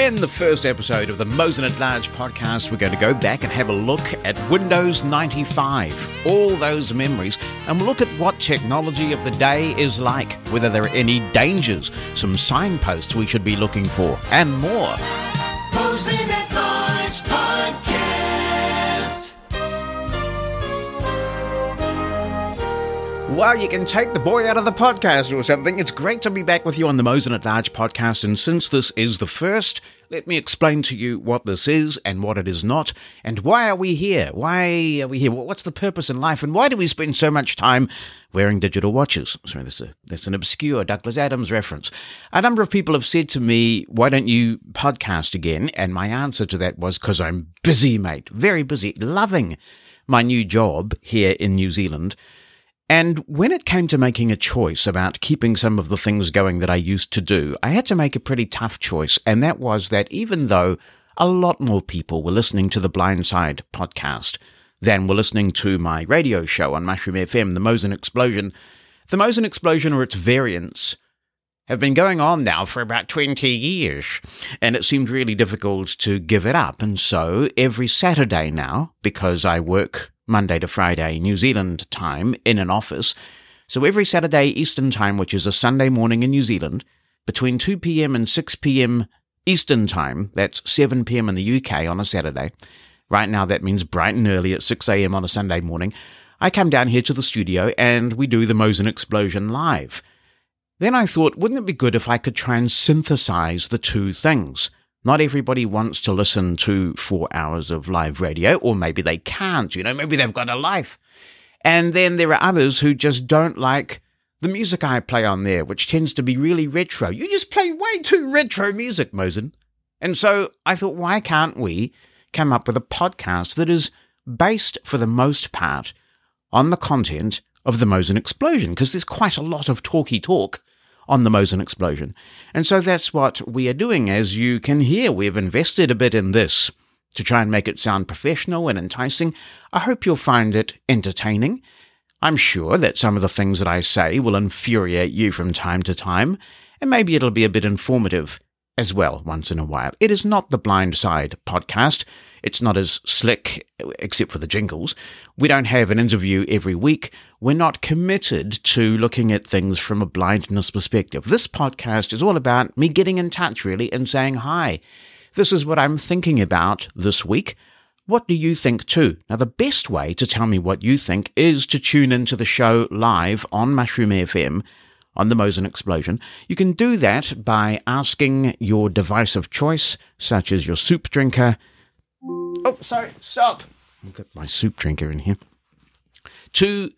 In the first episode of the Mosen at Large podcast, we're going to go back and have a look at Windows 95, all those memories, and we'll look at what technology of the day is like, whether there are any dangers, some signposts we should be looking for, and more. Mosen Well, you can take the boy out of the podcast or something. It's great to be back with you on the Mosen at Large podcast. And since this is the first, let me explain to you what this is and what it is not, and why are we here? Why are we here? What's the purpose in life? And why do we spend so much time wearing digital watches? Sorry, that's, a, that's an obscure Douglas Adams reference. A number of people have said to me, why don't you podcast again? And my answer to that was, because I'm busy, mate. Very busy. Loving my new job here in New Zealand. And when it came to making a choice about keeping some of the things going that I used to do, I had to make a pretty tough choice. And that was that even though a lot more people were listening to the Blindside podcast than were listening to my radio show on Mushroom FM, the Mosen Explosion, the Mosen Explosion or its variants have been going on now for about 20 years, and it seemed really difficult to give it up. And so every Saturday now, because I work Monday to Friday New Zealand time in an office. So every Saturday Eastern time, which is a Sunday morning in New Zealand, between 2 p.m. and 6 p.m. Eastern time, that's 7 p.m. in the UK on a Saturday. Right now, that means bright and early at 6 a.m. on a Sunday morning. I come down here to the studio and we do the Mosen Explosion live. Then I thought, wouldn't it be good if I could try and synthesize the two things? Not everybody wants to listen to four hours of live radio, or maybe they can't, you know, maybe they've got a life. And then there are others who just don't like the music I play on there, which tends to be really retro. You just play way too retro music, Mosen. And so I thought, why can't we come up with a podcast that is based, for the most part, on the content of the Mosen explosion? Because there's quite a lot of talky talk on the Mosen explosion. And so that's what we are doing. As you can hear, we've invested a bit in this to try and make it sound professional and enticing. I hope you'll find it entertaining. I'm sure that some of the things that I say will infuriate you from time to time, and maybe it'll be a bit informative as well once in a while. It is not the Blind Side podcast. It's not as slick, except for the jingles. We don't have an interview every week. We're not committed to looking at things from a blindness perspective. This podcast is all about me getting in touch, really, and saying, Hi, this is what I'm thinking about this week. What do you think too? Now, the best way to tell me what you think is to tune into the show live on Mushroom FM on the Mosen Explosion. You can do that by asking your device of choice, such as your soup drinker. Oh, sorry, stop. I've got my soup drinker in here. To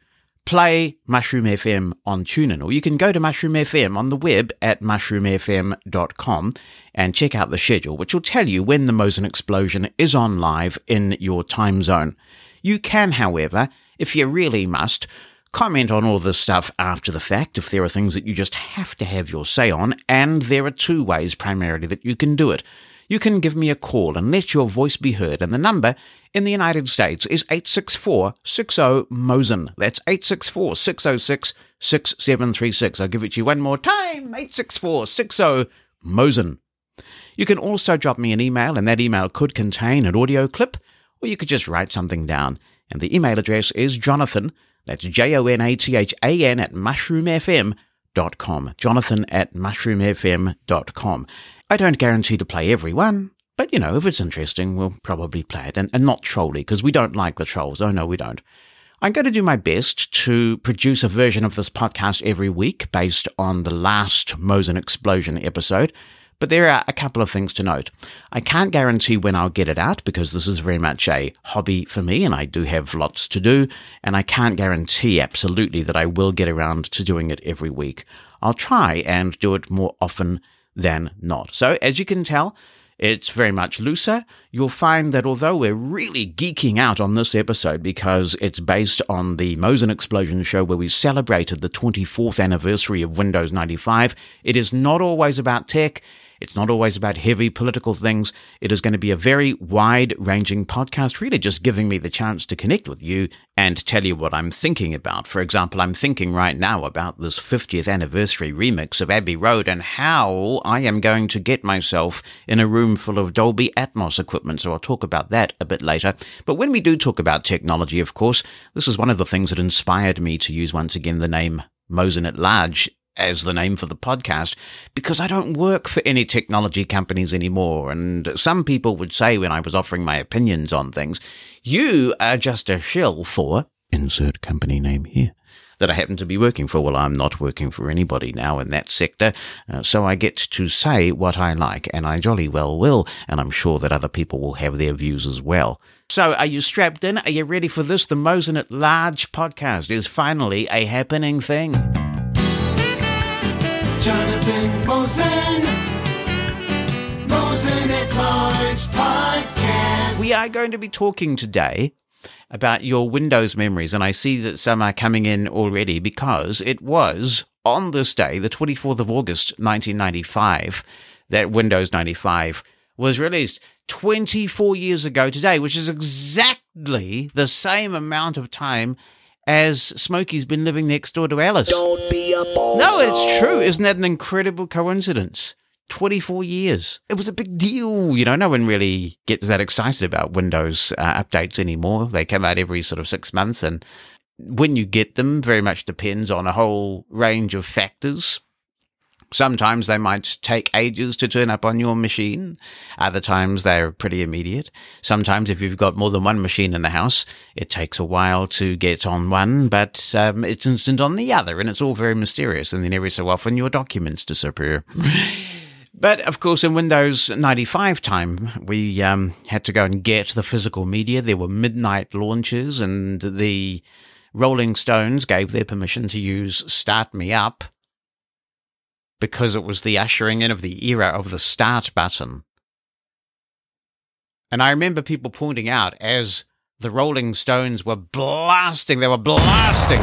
play Mushroom FM on TuneIn, or you can go to Mushroom FM on the web at mushroomfm.com and check out the schedule, which will tell you when the Mosen Explosion is on live in your time zone. You can, however, if you really must, comment on all this stuff after the fact if there are things that you just have to have your say on, and there are two ways primarily that you can do it. You can give me a call and let your voice be heard, and the number in the United States is 864 60 Mosen. That's 864 606 6736. I'll give it to you one more time 864 60 Mosen. You can also drop me an email, and that email could contain an audio clip, or you could just write something down. And the email address is Jonathan that's J O N A T H A N at mushroomfm.com. Jonathan at mushroomfm.com. I don't guarantee to play everyone, but you know, if it's interesting, we'll probably play it and, and not trolly because we don't like the trolls. Oh, no, we don't. I'm going to do my best to produce a version of this podcast every week based on the last Mosen Explosion episode. But there are a couple of things to note. I can't guarantee when I'll get it out because this is very much a hobby for me and I do have lots to do. And I can't guarantee absolutely that I will get around to doing it every week. I'll try and do it more often than not. So as you can tell, it's very much looser. You'll find that although we're really geeking out on this episode because it's based on the Mosen Explosion show where we celebrated the 24th anniversary of Windows 95, it is not always about tech. It's not always about heavy political things. It is going to be a very wide ranging podcast, really just giving me the chance to connect with you and tell you what I'm thinking about. For example, I'm thinking right now about this 50th anniversary remix of Abbey Road and how I am going to get myself in a room full of Dolby Atmos equipment. So I'll talk about that a bit later. But when we do talk about technology, of course, this is one of the things that inspired me to use once again the name Mosen at Large as the name for the podcast because I don't work for any technology companies anymore. And some people would say when I was offering my opinions on things, you are just a shill for insert company name here that I happen to be working for. Well, I'm not working for anybody now in that sector, uh, so I get to say what I like, and I jolly well will, and I'm sure that other people will have their views as well. So, are you strapped in? Are you ready for this? The Mosen at Large podcast is finally a happening thing. Jonathan Mosen. Mosen at Large Podcast. We are going to be talking today about your Windows memories, and I see that some are coming in already because it was on this day, the 24th of August, 1995, that Windows 95 was released 24 years ago today, which is exactly the same amount of time as Smokey's been living next door to Alice. Don't be a ball. No, it's true. Isn't that an incredible coincidence? 24 years. It was a big deal. You know, no one really gets that excited about Windows uh, updates anymore. They come out every sort of six months, and when you get them, very much depends on a whole range of factors. Sometimes they might take ages to turn up on your machine. Other times they're pretty immediate. Sometimes if you've got more than one machine in the house, it takes a while to get on one, but um, it's instant on the other, and it's all very mysterious. And then every so often your documents disappear. But of course, in Windows 95 time, we um, had to go and get the physical media. There were midnight launches, and the Rolling Stones gave their permission to use Start Me Up because it was the ushering in of the era of the start button. And I remember people pointing out as the Rolling Stones were blasting, they were blasting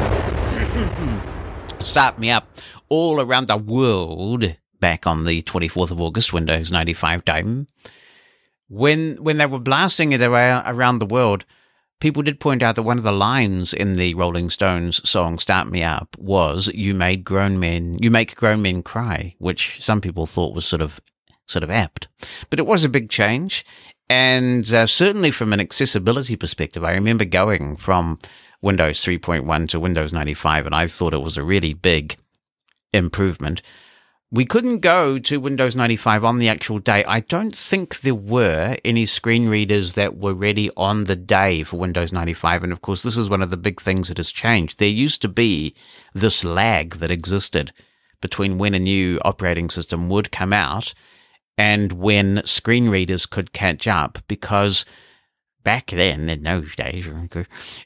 Start Me Up all around the world back on the 24th of August, Windows 95 time. When, when they were blasting it around, around the world, people did point out that one of the lines in the Rolling Stones song "Start Me Up" was "You made grown men, you make grown men cry," which some people thought was sort of sort of apt. But it was a big change, and uh, certainly from an accessibility perspective, I remember going from Windows 3.1 to Windows 95, and I thought it was a really big improvement. We couldn't go to Windows 95 on the actual day. I don't think there were any screen readers that were ready on the day for Windows 95. And of course, this is one of the big things that has changed. There used to be this lag that existed between when a new operating system would come out and when screen readers could catch up because back then in those days,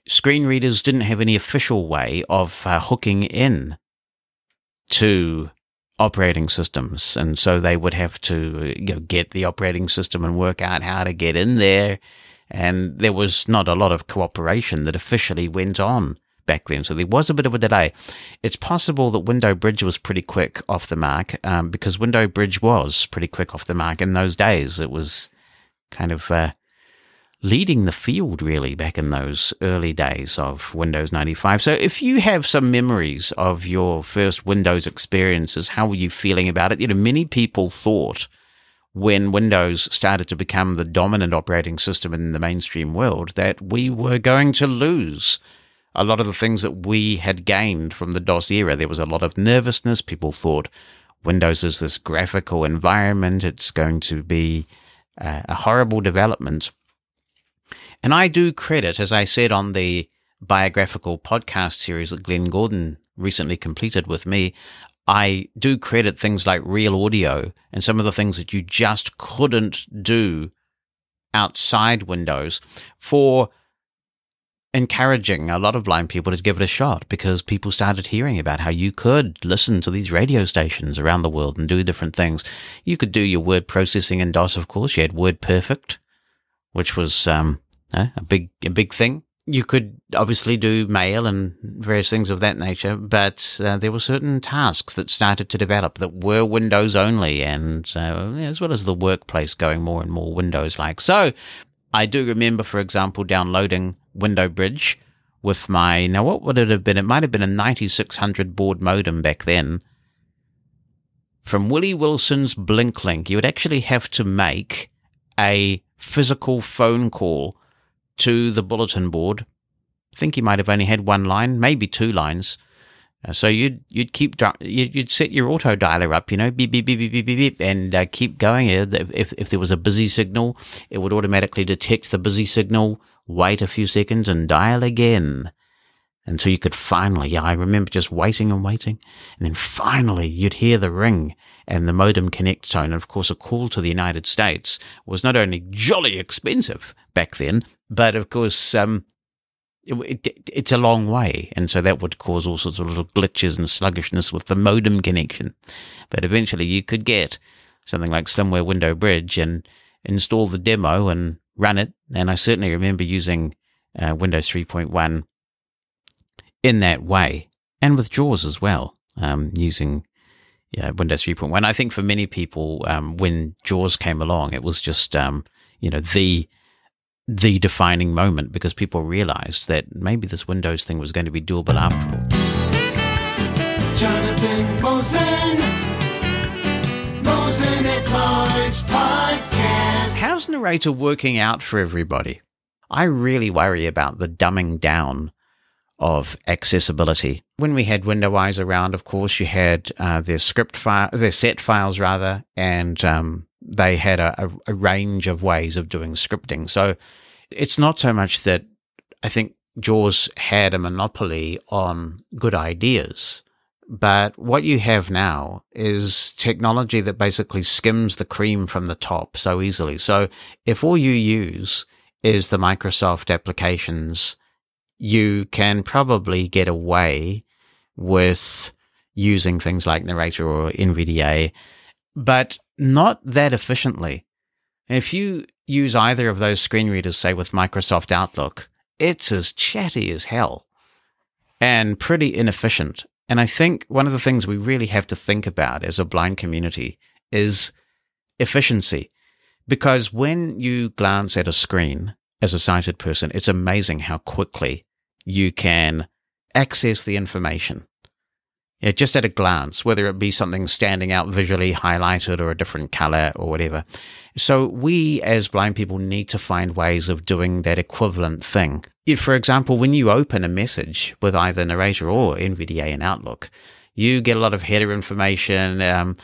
screen readers didn't have any official way of uh, hooking in to operating systems. And so they would have to you know, get the operating system and work out how to get in there. And there was not a lot of cooperation that officially went on back then. So there was a bit of a delay. It's possible that Window Bridge was pretty quick off the mark um, because Window Bridge was pretty quick off the mark in those days. It was kind of uh, leading the field really back in those early days of Windows 95. So if you have some memories of your first Windows experiences, how were you feeling about it? You know, many people thought when Windows started to become the dominant operating system in the mainstream world that we were going to lose a lot of the things that we had gained from the DOS era. There was a lot of nervousness. People thought Windows is this graphical environment. It's going to be uh, a horrible development. And I do credit, as I said on the biographical podcast series that Glenn Gordon recently completed with me, I do credit things like real audio and some of the things that you just couldn't do outside Windows for encouraging a lot of blind people to give it a shot because people started hearing about how you could listen to these radio stations around the world and do different things. You could do your word processing in DOS, of course. You had WordPerfect, which was um, uh, a big a big thing you could obviously do mail and various things of that nature, but uh, there were certain tasks that started to develop that were Windows only, and uh, as well as the workplace going more and more Windows like. So I do remember, for example, downloading Window Bridge with my now what would it have been? It might have been a 9600 baud modem back then. From Willie Wilson's BlinkLink, you would actually have to make a physical phone call to the bulletin board. I think he might have only had one line, maybe two lines. Uh, so you'd you'd keep you'd set your auto dialer up, you know, beep beep beep beep beep beep, beep and uh, keep going. If if there was a busy signal, it would automatically detect the busy signal, wait a few seconds, and dial again until you could finally. Yeah, I remember just waiting and waiting, and then finally you'd hear the ring and the modem connect tone. And of course, a call to the United States was not only jolly expensive back then, but of course, um, it, it, it's a long way. And so that would cause all sorts of little glitches and sluggishness with the modem connection. But eventually you could get something like Slimware Window Bridge and install the demo and run it. And I certainly remember using uh, Windows 3.1 in that way and with JAWS as well, um, using yeah, Windows 3.1. I think for many people, um, when JAWS came along, it was just, um, you know, the the defining moment because people realized that maybe this Windows thing was going to be doable after all. Jonathan Mosen, Mosen at Large Podcast. How's Narrator working out for everybody? I really worry about the dumbing down of accessibility. When we had Windows around, of course, you had uh, their script file, their set files rather, and um, they had a, a, range of ways of doing scripting. So it's not so much that I think Jaws had a monopoly on good ideas. But what you have now is technology that basically skims the cream from the top so easily. So if all you use is the Microsoft applications, you can probably get away with using things like Narrator or NVDA, but not that efficiently. If you use either of those screen readers, say with Microsoft Outlook, it's as chatty as hell and pretty inefficient. And I think one of the things we really have to think about as a blind community is efficiency. Because when you glance at a screen as a sighted person, it's amazing how quickly you can access the information yeah, just at a glance, whether it be something standing out visually highlighted or a different color or whatever. So we as blind people need to find ways of doing that equivalent thing. For example, when you open a message with either Narrator or NVDA in Outlook, you get a lot of header information. Um,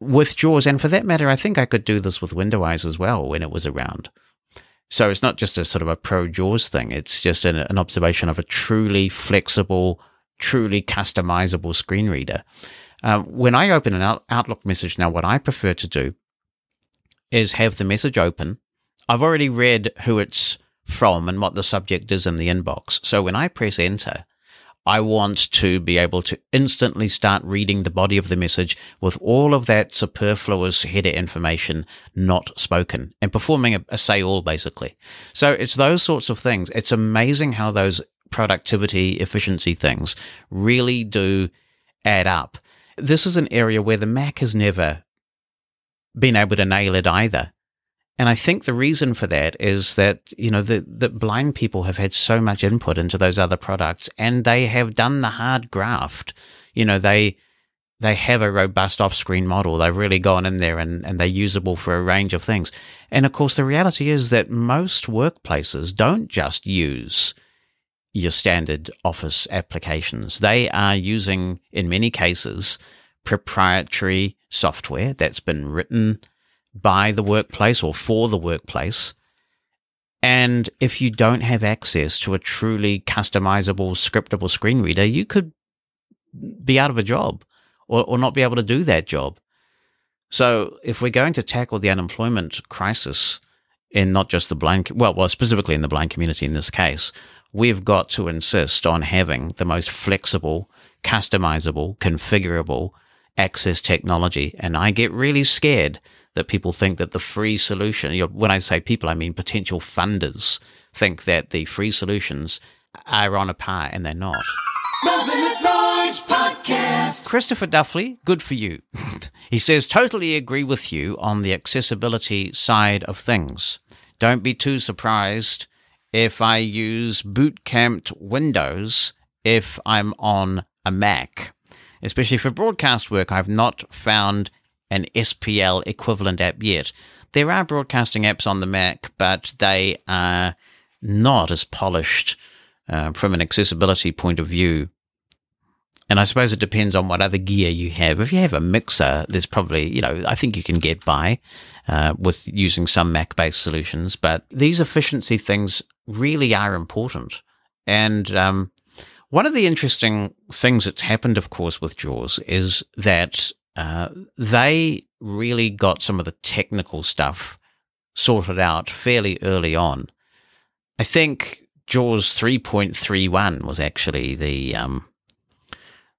with JAWS, and for that matter, I think I could do this with Window Eyes as well when it was around. So it's not just a sort of a pro JAWS thing. It's just an, an observation of a truly flexible, truly customizable screen reader. Um, when I open an Outlook message now, what I prefer to do is have the message open. I've already read who it's from and what the subject is in the inbox. So when I press enter, I want to be able to instantly start reading the body of the message with all of that superfluous header information not spoken and performing a, a say all basically. So it's those sorts of things. It's amazing how those productivity, efficiency things really do add up. This is an area where the Mac has never been able to nail it either. And I think the reason for that is that, you know, the blind people have had so much input into those other products and they have done the hard graft. You know, they, they have a robust off screen model. They've really gone in there and, and they're usable for a range of things. And of course, the reality is that most workplaces don't just use your standard Office applications. They are using, in many cases, proprietary software that's been written by the workplace or for the workplace. And if you don't have access to a truly customizable, scriptable screen reader, you could be out of a job or, or not be able to do that job. So if we're going to tackle the unemployment crisis in not just the blind, well, well, specifically in the blind community in this case, we've got to insist on having the most flexible, customizable, configurable access technology. And I get really scared that people think that the free solution, you know, when I say people, I mean potential funders, think that the free solutions are on a par, and they're not. Podcast. Christopher Duffley, good for you. he says, totally agree with you on the accessibility side of things. Don't be too surprised if I use bootcamped Windows if I'm on a Mac. Especially for broadcast work, I've not found an SPL equivalent app yet. There are broadcasting apps on the Mac, but they are not as polished uh, from an accessibility point of view. And I suppose it depends on what other gear you have. If you have a mixer, there's probably, you know, I think you can get by uh, with using some Mac based solutions. But these efficiency things really are important. And um, one of the interesting things that's happened, of course, with JAWS is that uh, they really got some of the technical stuff sorted out fairly early on. I think JAWS 3.31 was actually the um,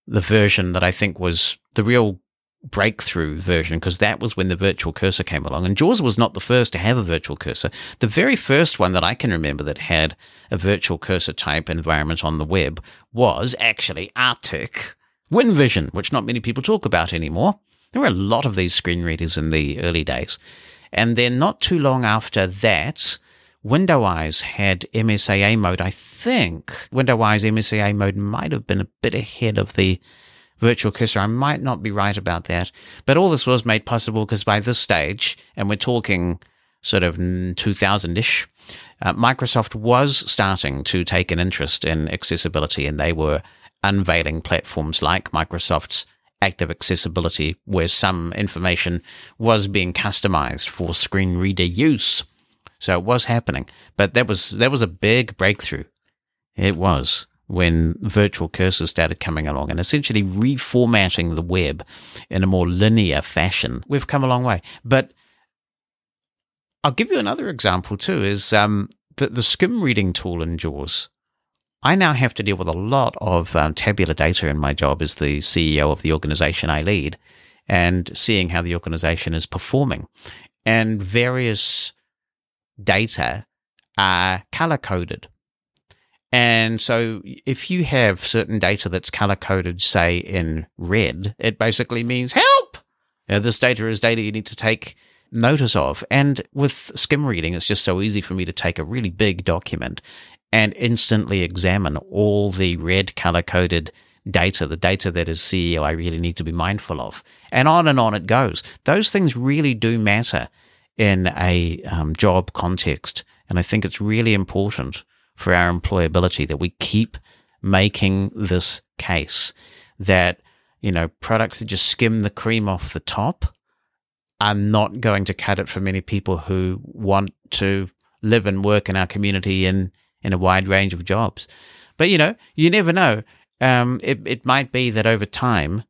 the version that I think was the real breakthrough version because that was when the virtual cursor came along. And JAWS was not the first to have a virtual cursor. The very first one that I can remember that had a virtual cursor type environment on the web was actually Arctic WinVision, which not many people talk about anymore. There were a lot of these screen readers in the early days. And then not too long after that, WindowEyes had MSAA mode. I think WindowEyes MSAA mode might have been a bit ahead of the virtual cursor. I might not be right about that. But all this was made possible because by this stage, and we're talking sort of 2000 ish, uh, Microsoft was starting to take an interest in accessibility and they were unveiling platforms like Microsoft's active accessibility, where some information was being customized for screen reader use. So it was happening, but that was that was a big breakthrough. It was when virtual cursors started coming along and essentially reformatting the web in a more linear fashion. We've come a long way, but I'll give you another example too. Is um, the the skim reading tool in JAWS. I now have to deal with a lot of um, tabular data in my job as the CEO of the organization I lead and seeing how the organization is performing. And various data are color coded. And so if you have certain data that's color coded, say in red, it basically means help. This data is data you need to take notice of. And with skim reading, it's just so easy for me to take a really big document and instantly examine all the red color coded data, the data that is CEO I really need to be mindful of. And on and on it goes. Those things really do matter in a um, job context. And I think it's really important for our employability that we keep making this case that, you know, products that just skim the cream off the top are not going to cut it for many people who want to live and work in our community in, in a wide range of jobs. But, you know, you never know. Um, it, it might be that over time,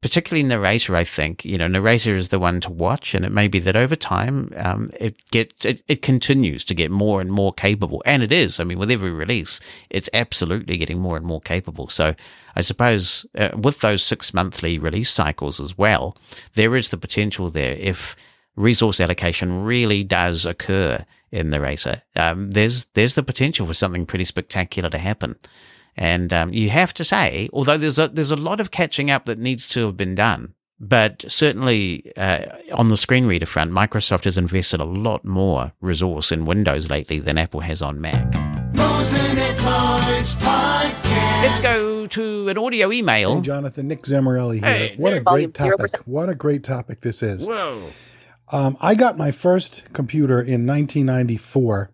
particularly narrator, I think, you know, narrator is the one to watch. And it may be that over time, um, it gets, it, it continues to get more and more capable. And it is. I mean, with every release, it's absolutely getting more and more capable. So I suppose uh, with those six monthly release cycles as well, there is the potential there if resource allocation really does occur in narrator. Um, there's, there's the potential for something pretty spectacular to happen. And um, you have to say, although there's a, there's a lot of catching up that needs to have been done, but certainly uh, on the screen reader front, Microsoft has invested a lot more resource in Windows lately than Apple has on Mac. Mosen at Large Podcast. Let's go to an audio email. Hey, Jonathan, Nick Zamorelli here. Hey, what a great topic. 0%. What a great topic this is. Whoa. Um, I got my first computer in 1994.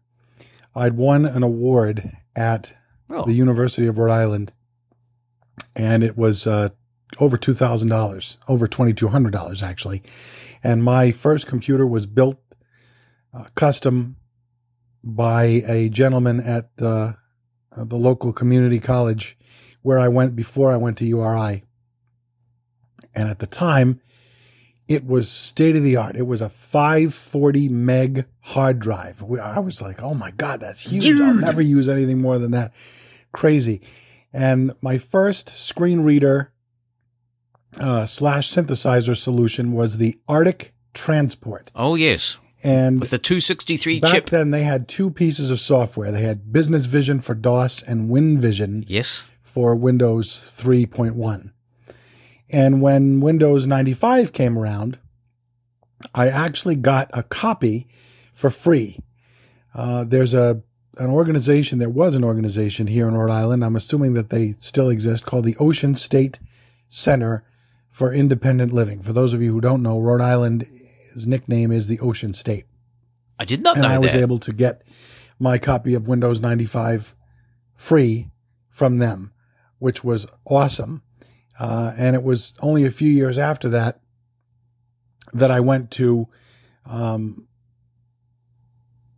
I'd won an award at Oh. the University of Rhode Island, and it was uh, over two thousand dollars, over twenty two hundred dollars actually. And my first computer was built uh, custom by a gentleman at uh, uh, the local community college where I went before I went to URI. And at the time, it was state of the art. It was a 540 meg hard drive. I was like, oh my God, that's huge. I'll never use anything more than that. Crazy. And my first screen reader uh, slash synthesizer solution was the Arctic Transport. Oh, yes. And With the 263 back chip. then, they had two pieces of software. They had Business Vision for DOS and WinVision Yes. for Windows 3.1. And when Windows 95 came around, I actually got a copy for free. Uh, there's a an organization. There was an organization here in Rhode Island. I'm assuming that they still exist, called the Ocean State Center for Independent Living. For those of you who don't know, Rhode Island's nickname is the Ocean State I did not and know I was that. able to get my copy of Windows 95 free from them, which was awesome. Uh, and it was only a few years after that that I went to um,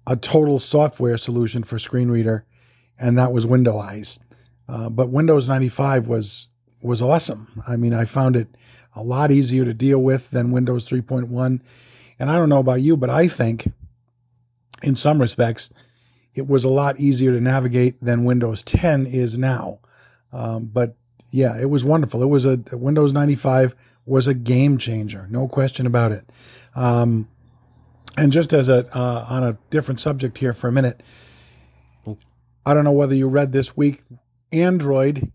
a total software solution for screen reader, and that was Window Eyes. Uh, but Windows 95 was was awesome. I mean, I found it a lot easier to deal with than Windows 3.1. And I don't know about you, but I think in some respects, it was a lot easier to navigate than Windows 10 is now. Um, but yeah, it was wonderful. It was a Windows 95 was a game changer, no question about it. Um, and just as a uh, on a different subject here for a minute, I don't know whether you read this week, Android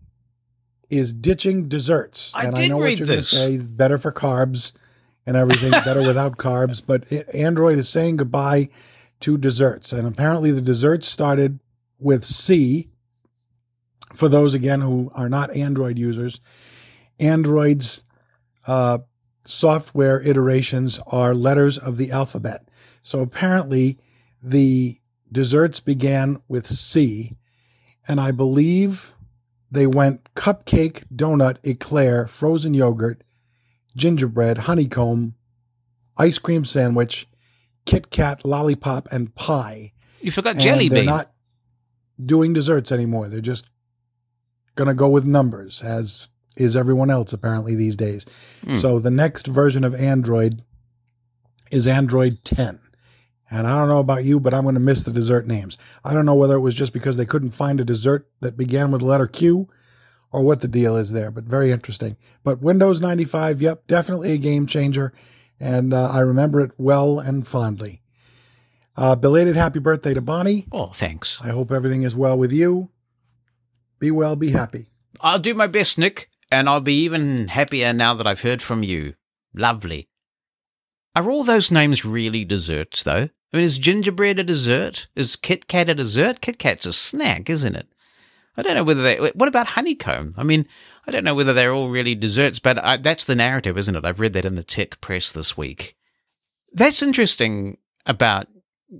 is ditching desserts, I and I know what you're going to say. Better for carbs and everything, better without carbs. But Android is saying goodbye to desserts, and apparently the desserts started with C. For those again who are not Android users, Android's uh, software iterations are letters of the alphabet. So apparently, the desserts began with C, and I believe they went cupcake, donut, eclair, frozen yogurt, gingerbread, honeycomb, ice cream sandwich, Kit Kat, lollipop, and pie. You forgot And Jelly they're Bean. not doing desserts anymore. They're just to go with numbers, as is everyone else apparently these days. Hmm. So the next version of Android is Android 10. And I don't know about you, but I'm going to miss the dessert names. I don't know whether it was just because they couldn't find a dessert that began with the letter Q or what the deal is there, but very interesting. But Windows 95, yep, definitely a game changer. And uh, I remember it well and fondly. Uh, belated happy birthday to Bonnie. oh, thanks. I hope everything is well with you. Be well, be happy. I'll do my best, Nick, and I'll be even happier now that I've heard from you. Lovely. Are all those names really desserts, though? I mean, is gingerbread a dessert? Is Kit Kat a dessert? Kit Kat's a snack, isn't it? I don't know whether they. What about honeycomb? I mean, I don't know whether they're all really desserts, but I, that's the narrative, isn't it? I've read that in the tech press this week. That's interesting about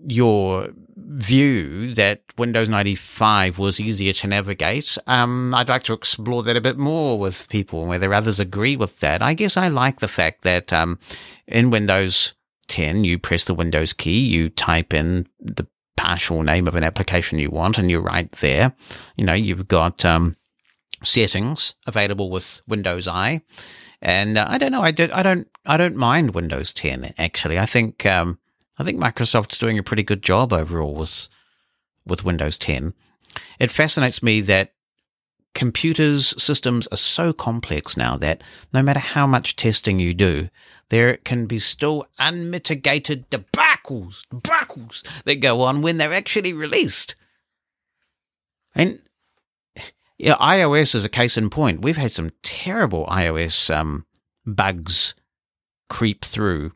your view that Windows 95 was easier to navigate. Um, I'd like to explore that a bit more with people, whether others agree with that. I guess I like the fact that um, in Windows 10, you press the Windows key, you type in the partial name of an application you want, and you're right there. You know, you've got um, settings available with Windows I. And uh, I don't know. I, did, I don't. I don't mind Windows 10. Actually, I think. Um, I think Microsoft's doing a pretty good job overall with with Windows 10. It fascinates me that computers systems are so complex now that no matter how much testing you do, there can be still unmitigated debacles, debacles that go on when they're actually released. And yeah, iOS is a case in point. We've had some terrible iOS um, bugs creep through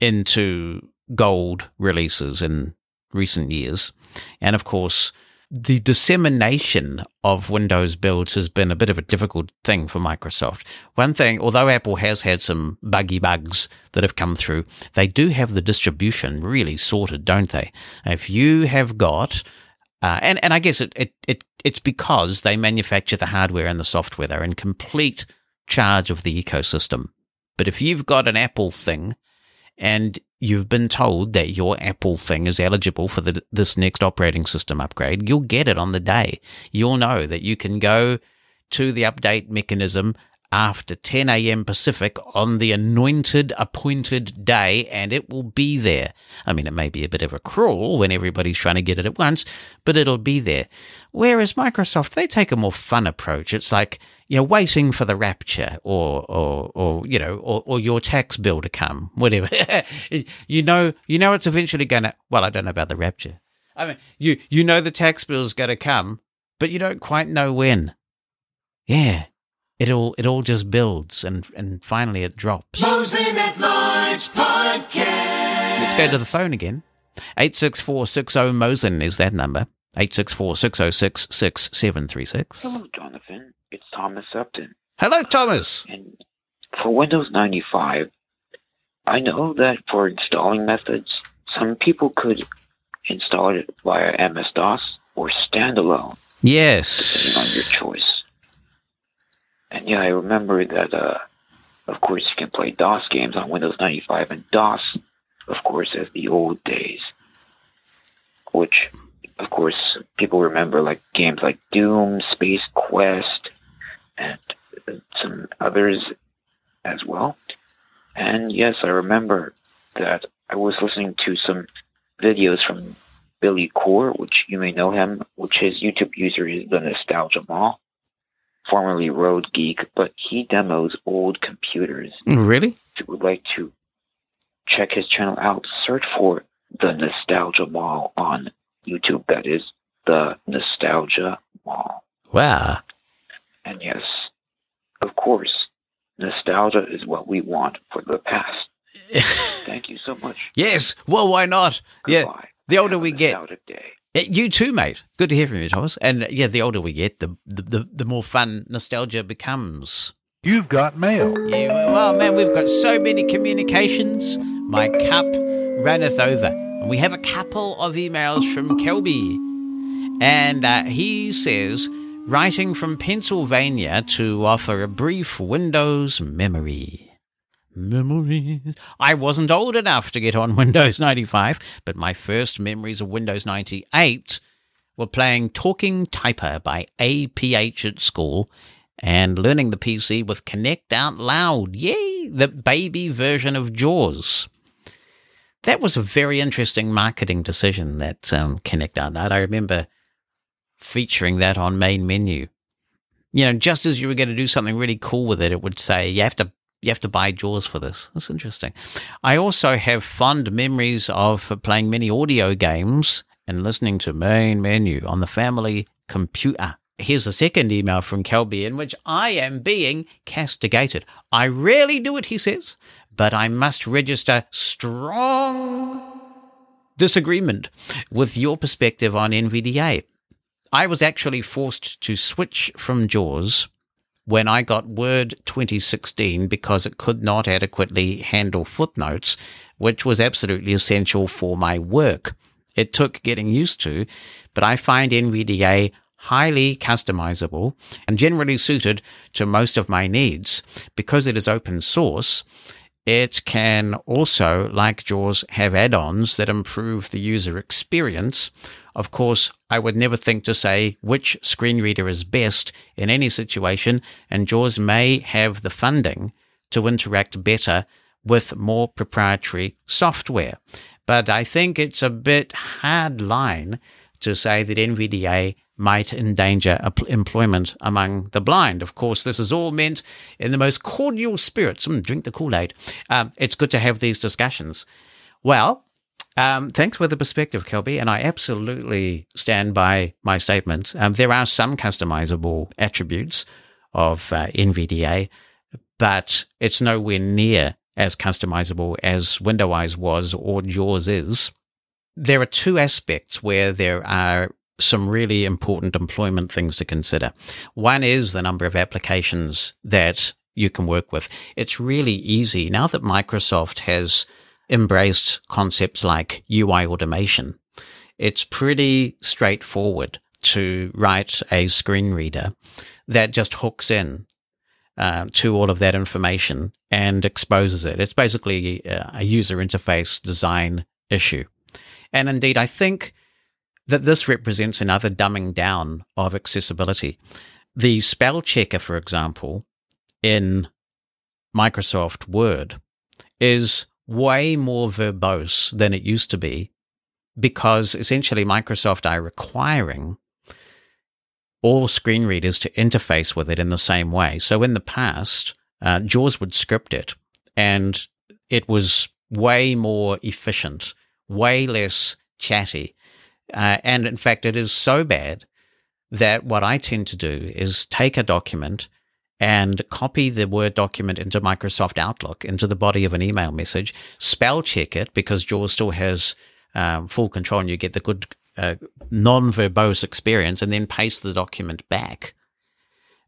into gold releases in recent years. And of course, the dissemination of Windows builds has been a bit of a difficult thing for Microsoft. One thing, although Apple has had some buggy bugs that have come through, they do have the distribution really sorted, don't they? If you have got uh, and and I guess it, it it it's because they manufacture the hardware and the software. They're in complete charge of the ecosystem. But if you've got an Apple thing, and you've been told that your Apple thing is eligible for the, this next operating system upgrade, you'll get it on the day. You'll know that you can go to the update mechanism after 10 a.m. Pacific on the anointed, appointed day, and it will be there. I mean, it may be a bit of a crawl when everybody's trying to get it at once, but it'll be there. Whereas Microsoft, they take a more fun approach. It's like, you're waiting for the rapture or, or, or, you know, or, or your tax bill to come, whatever. you know, you know, it's eventually going to, well, I don't know about the rapture. I mean, you, you know, the tax bill's going to come, but you don't quite know when. Yeah. It all, it all just builds and, and finally it drops. Mosen at Large Podcast. Let's go to the phone again. 86460 Mosen is that number. 864 606 6736. Hello, Jonathan. It's Thomas Upton. Hello, Thomas. And for Windows 95, I know that for installing methods, some people could install it via MS DOS or standalone, Yes, depending on your choice. And yeah, I remember that, uh, of course, you can play DOS games on Windows 95, and DOS, of course, as the old days, which, of course, people remember like games like Doom, Space Quest, and some others as well. And yes, I remember that I was listening to some videos from Billy Core, which you may know him, which his YouTube user is the Nostalgia Mall, formerly Road Geek, but he demos old computers. Really? If you would like to check his channel out, search for the Nostalgia Mall on YouTube. That is the Nostalgia Mall. Wow. And yes, of course, nostalgia is what we want for the past. Thank you so much. yes. Well, why not? Yeah. The older Have we get- day. Eh, You too, mate. Good to hear from you, Thomas. And uh, yeah, the older we get, the the, the, the more fun nostalgia becomes. You've got mail. Yeah, well, man, we've got so many communications. My cup runneth over. And we have a couple of emails from Kelby. And uh, he says, writing from Pennsylvania to offer a brief Windows memory. Memories. I wasn't old enough to get on Windows 95, but my first memories of Windows 98 were playing Talking Typer by APH at school and learning the PC with Connect Out Loud. Yay! The baby version of Jaws. That was a very interesting marketing decision, that um, Connect Out Loud. I remember featuring that on main menu. You know, just as you were going to do something really cool with it, it would say, you have to you have to buy Jaws for this. That's interesting. I also have fond memories of playing many audio games and listening to main menu on the family computer. Here's a second email from Kelby in which I am being castigated. I rarely do it, he says, but I must register strong disagreement with your perspective on NVDA. I was actually forced to switch from JAWS when I got Word 2016 because it could not adequately handle footnotes, which was absolutely essential for my work. It took getting used to, but I find NVDA highly customizable and generally suited to most of my needs. Because it is open source, it can also, like JAWS, have add ons that improve the user experience. Of course, I would never think to say which screen reader is best in any situation, and JAWS may have the funding to interact better with more proprietary software. But I think it's a bit hard line to say that NVDA might endanger employment among the blind. Of course, this is all meant in the most cordial spirits. Mm, drink the Kool Aid. Um, it's good to have these discussions. Well, um, thanks for the perspective, Kelby, and I absolutely stand by my statements. Um, there are some customizable attributes of uh, NVDA, but it's nowhere near as customizable as WindowEyes was or yours is. There are two aspects where there are some really important employment things to consider. One is the number of applications that you can work with. It's really easy now that Microsoft has embraced concepts like UI automation. It's pretty straightforward to write a screen reader that just hooks in uh, to all of that information and exposes it. It's basically uh, a user interface design issue. And indeed, I think that this represents another dumbing down of accessibility. The spell checker, for example, in Microsoft Word is way more verbose than it used to be because essentially Microsoft are requiring all screen readers to interface with it in the same way. So in the past, uh, JAWS would script it and it was way more efficient, way less chatty. Uh, and in fact, it is so bad that what I tend to do is take a document and copy the Word document into Microsoft Outlook, into the body of an email message, spell check it because JAWS still has um, full control and you get the good uh, non verbose experience, and then paste the document back.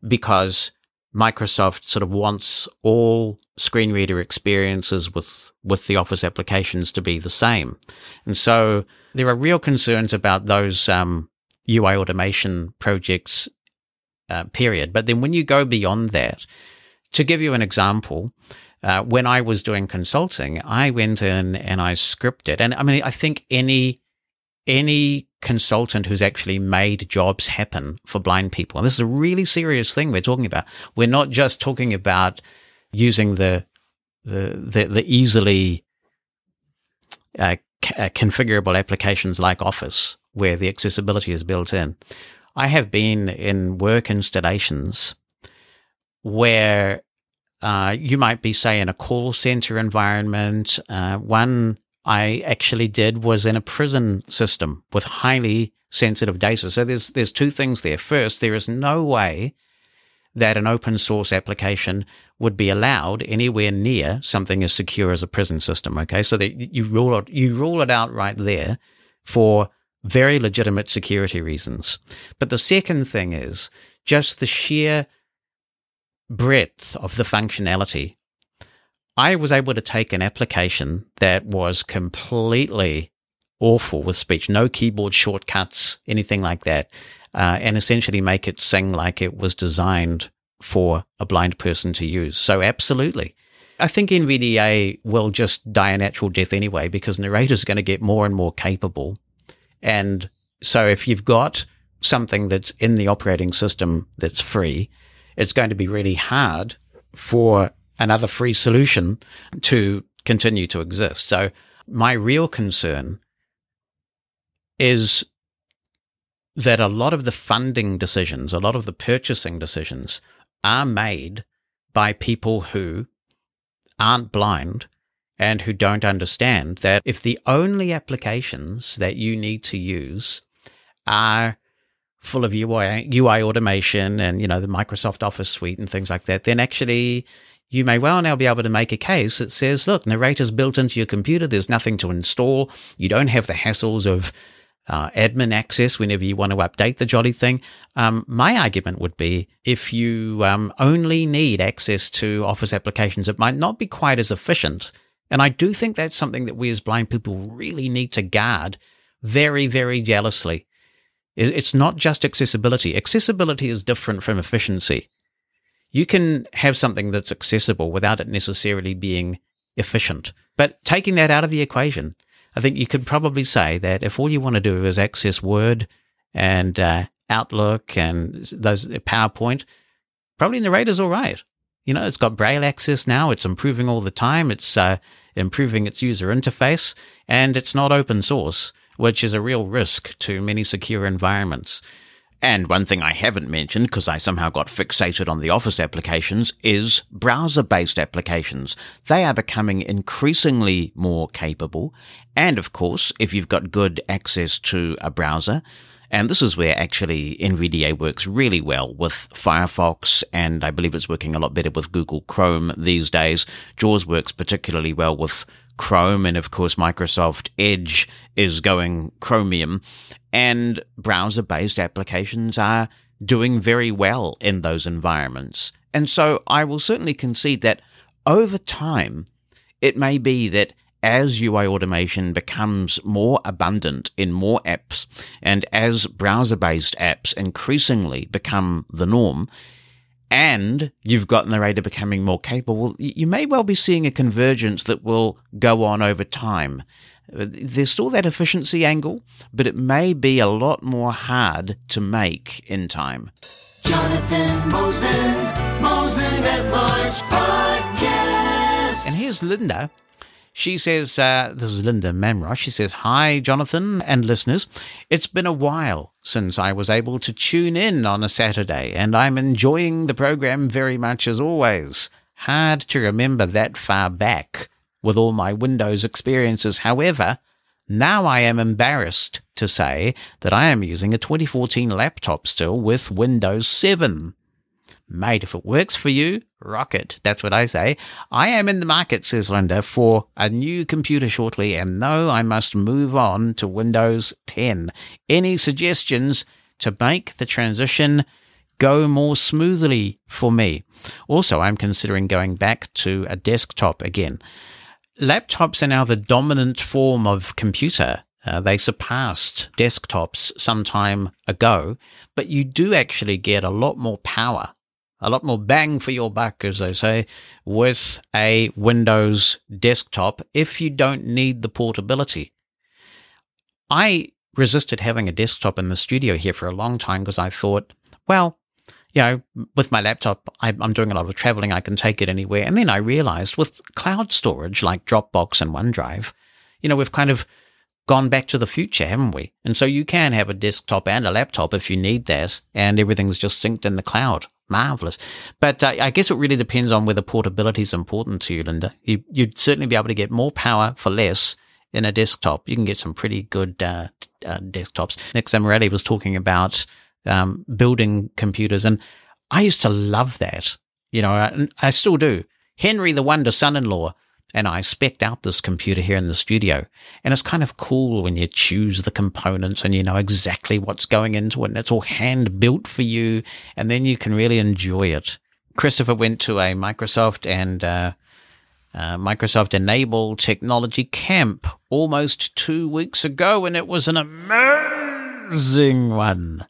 Because Microsoft sort of wants all screen reader experiences with, with the Office applications to be the same. And so there are real concerns about those um, UI automation projects, uh, period. But then when you go beyond that, to give you an example, uh, when I was doing consulting, I went in and I scripted. And I mean, I think any any consultant who's actually made jobs happen for blind people. And this is a really serious thing we're talking about. We're not just talking about using the the the, the easily uh, c- uh, configurable applications like Office, where the accessibility is built in. I have been in work installations where uh, you might be, say, in a call center environment. Uh, one I actually did was in a prison system with highly sensitive data. So there's there's two things there. First, there is no way that an open source application would be allowed anywhere near something as secure as a prison system. Okay, so that you rule it you rule it out right there for very legitimate security reasons. But the second thing is just the sheer breadth of the functionality I was able to take an application that was completely awful with speech, no keyboard shortcuts, anything like that, uh, and essentially make it sing like it was designed for a blind person to use. So, absolutely. I think NVDA will just die a natural death anyway because narrators are going to get more and more capable. And so, if you've got something that's in the operating system that's free, it's going to be really hard for another free solution to continue to exist. So my real concern is that a lot of the funding decisions, a lot of the purchasing decisions are made by people who aren't blind and who don't understand that if the only applications that you need to use are full of UI, UI automation and, you know, the Microsoft Office suite and things like that, then actually you may well now be able to make a case that says, look, narrator's built into your computer. There's nothing to install. You don't have the hassles of uh, admin access whenever you want to update the jolly thing. Um, my argument would be if you um, only need access to Office applications, it might not be quite as efficient. And I do think that's something that we as blind people really need to guard very, very jealously. It's not just accessibility. Accessibility is different from efficiency you can have something that's accessible without it necessarily being efficient. But taking that out of the equation, I think you could probably say that if all you want to do is access Word and uh, Outlook and those PowerPoint, probably Narrator's all right. You know, it's got Braille access now. It's improving all the time. It's uh, improving its user interface, and it's not open source, which is a real risk to many secure environments. And one thing I haven't mentioned, because I somehow got fixated on the Office applications, is browser based applications. They are becoming increasingly more capable. And of course, if you've got good access to a browser, and this is where actually NVDA works really well with Firefox, and I believe it's working a lot better with Google Chrome these days. JAWS works particularly well with Chrome, and of course, Microsoft Edge is going Chromium and browser based applications are doing very well in those environments. And so I will certainly concede that over time, it may be that as UI automation becomes more abundant in more apps, and as browser based apps increasingly become the norm, and you've got Narrator becoming more capable, you may well be seeing a convergence that will go on over time. There's still that efficiency angle, but it may be a lot more hard to make in time. Jonathan Mosen Mosen at Large Podcast. And here's Linda. She says, uh, this is Linda Mamrosh. She says, Hi, Jonathan and listeners. It's been a while since I was able to tune in on a Saturday, and I'm enjoying the program very much as always. Hard to remember that far back with all my Windows experiences. However, now I am embarrassed to say that I am using a 2014 laptop still with Windows 7. Mate, if it works for you, rock it. That's what I say. I am in the market, says Linda, for a new computer shortly, and know I must move on to Windows 10. Any suggestions to make the transition go more smoothly for me? Also, I'm considering going back to a desktop again. Laptops are now the dominant form of computer. Uh, they surpassed desktops some time ago, but you do actually get a lot more power a lot more bang for your buck, as they say, with a Windows desktop if you don't need the portability. I resisted having a desktop in the studio here for a long time because I thought, well, you know, with my laptop, I, am doing a lot of traveling. I can take it anywhere. And then I realized with cloud storage like Dropbox and OneDrive, you know, we've kind of gone back to the future, haven't we? And so you can have a desktop and a laptop if you need that, and everything's just synced in the cloud marvelous. But uh, I guess it really depends on whether portability is important to you, Linda. You, would certainly be able to get more power for less in a desktop. You can get some pretty good uh, uh, desktops. Nick Zamorelli was talking about um, building computers, and I used to love that. You know, I, I still do. Henry the Wonder son-in-law and I specced out this computer here in the studio. And it's kind of cool when you choose the components and you know exactly what's going into it and it's all hand built for you. And then you can really enjoy it. Christopher went to a Microsoft and uh, uh, Microsoft Enable Technology Camp almost two weeks ago, and it was an amazing one.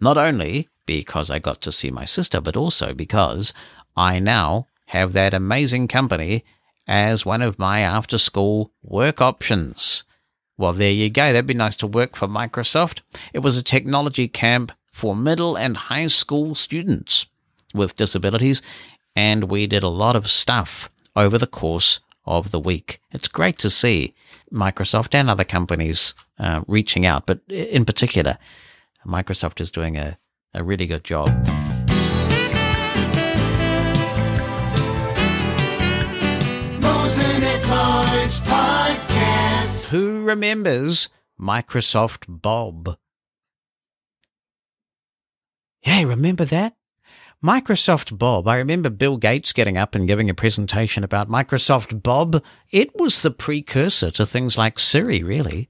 Not only because I got to see my sister, but also because I now have that amazing company as one of my after school work options. Well, there you go. That'd be nice to work for Microsoft. It was a technology camp for middle and high school students with disabilities, and we did a lot of stuff over the course of the week. It's great to see Microsoft and other companies uh, reaching out, but in particular, Microsoft is doing a, a really good job. Remembers Microsoft Bob? Yeah, remember that? Microsoft Bob. I remember Bill Gates getting up and giving a presentation about Microsoft Bob. It was the precursor to things like Siri, really,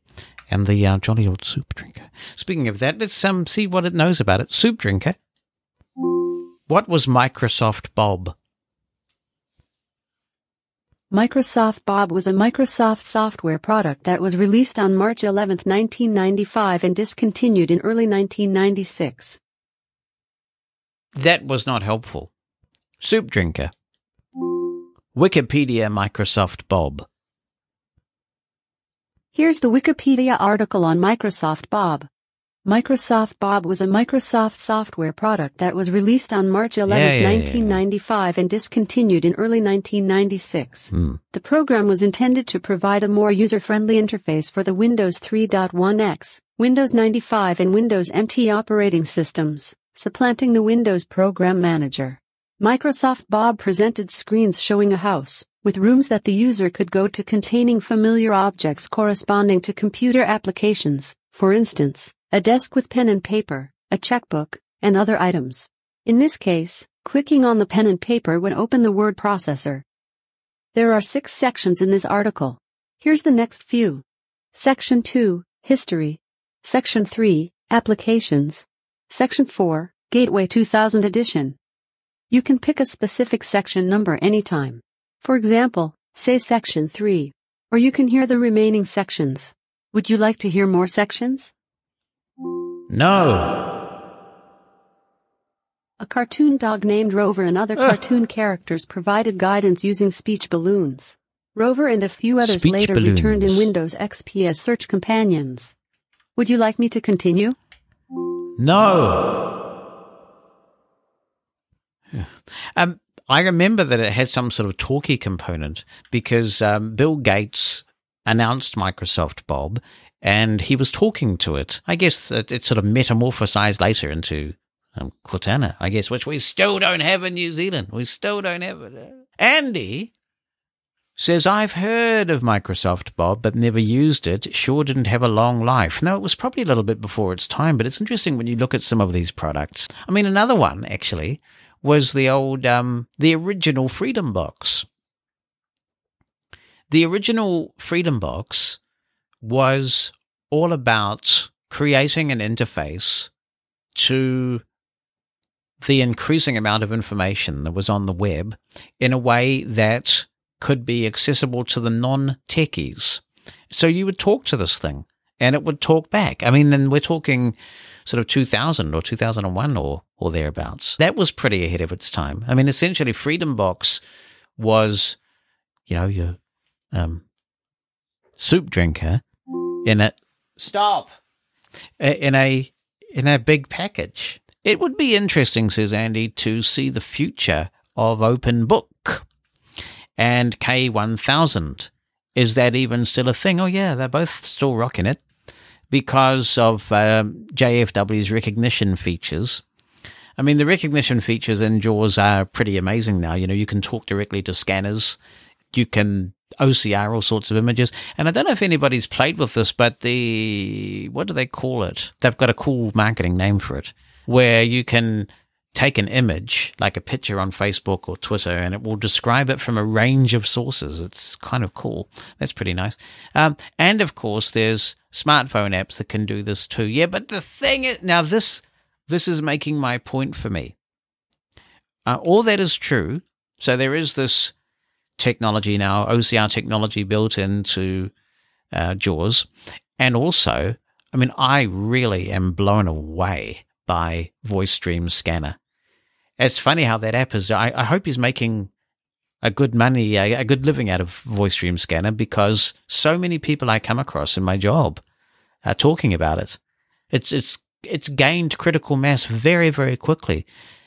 and the uh, jolly old soup drinker. Speaking of that, let's um, see what it knows about it. Soup drinker. What was Microsoft Bob? Microsoft Bob was a Microsoft software product that was released on March 11, 1995 and discontinued in early 1996. That was not helpful. Soup drinker. Wikipedia Microsoft Bob. Here's the Wikipedia article on Microsoft Bob. Microsoft Bob was a Microsoft software product that was released on March 11, Yeah, yeah, yeah, yeah. 1995 and discontinued in early 1996. Hmm. The program was intended to provide a more user-friendly interface for the Windows 3.1x, Windows 95 and Windows NT operating systems, supplanting the Windows Program Manager. Microsoft Bob presented screens showing a house, with rooms that the user could go to containing familiar objects corresponding to computer applications, for instance, a desk with pen and paper, a checkbook, and other items. In this case, clicking on the pen and paper would open the word processor. There are six sections in this article. Here's the next few. Section 2, History. Section 3, Applications. Section 4, Gateway 2000 Edition. You can pick a specific section number anytime. For example, say Section 3. Or you can hear the remaining sections. Would you like to hear more sections? No. A cartoon dog named Rover and other Ah. cartoon characters provided guidance using speech balloons. Rover and a few others Speech later returned in. Windows XP as search companions. Would you like me to continue? No. Um, I remember that it had some sort of talkie component because um, Bill Gates announced Microsoft Bob and he was talking to it. I guess it, it sort of metamorphosized later into um, Cortana, I guess, which we still don't have in New Zealand. We still don't have it. Andy says, I've heard of Microsoft Bob, but never used it. Sure didn't have a long life. Now, it was probably a little bit before its time, but it's interesting when you look at some of these products. I mean, another one, actually, was the old, um, the original Freedom Box. The original Freedom Box was all about creating an interface to the increasing amount of information that was on the web in a way that could be accessible to the non techies. So you would talk to this thing and it would talk back. I mean, then we're talking sort of 2000 or 2001 or, or thereabouts. That was pretty ahead of its time. I mean, essentially, Freedom Box was, you know, your um, soup drinker in a stop in a in a big package. It would be interesting, says Andy, to see the future of Open Book and K1000. Is that even still a thing? Oh, yeah, they're both still rocking it because of um, JFW's recognition features. I mean, the recognition features in JAWS are pretty amazing now. You know, you can talk directly to scanners. You can OCR all sorts of images. And I don't know if anybody's played with this, but the, what do they call it? They've got a cool marketing name for it where you can take an image, like a picture on Facebook or Twitter, and it will describe it from a range of sources. It's kind of cool. That's pretty nice. Um, and of course, there's smartphone apps that can do this too. Yeah, but the thing is, now this this is making my point for me. Uh, all that is true. So there is this technology now, OCR technology built into uh, JAWS, and also, I mean, I really am blown away by Voice Dream Scanner. It's funny how that app is. I, I hope he's making a good money, a, a, good living out of Voice Dream Scanner because so many people I come across in my job are talking about it. It's it's it's gained critical mass very very quickly,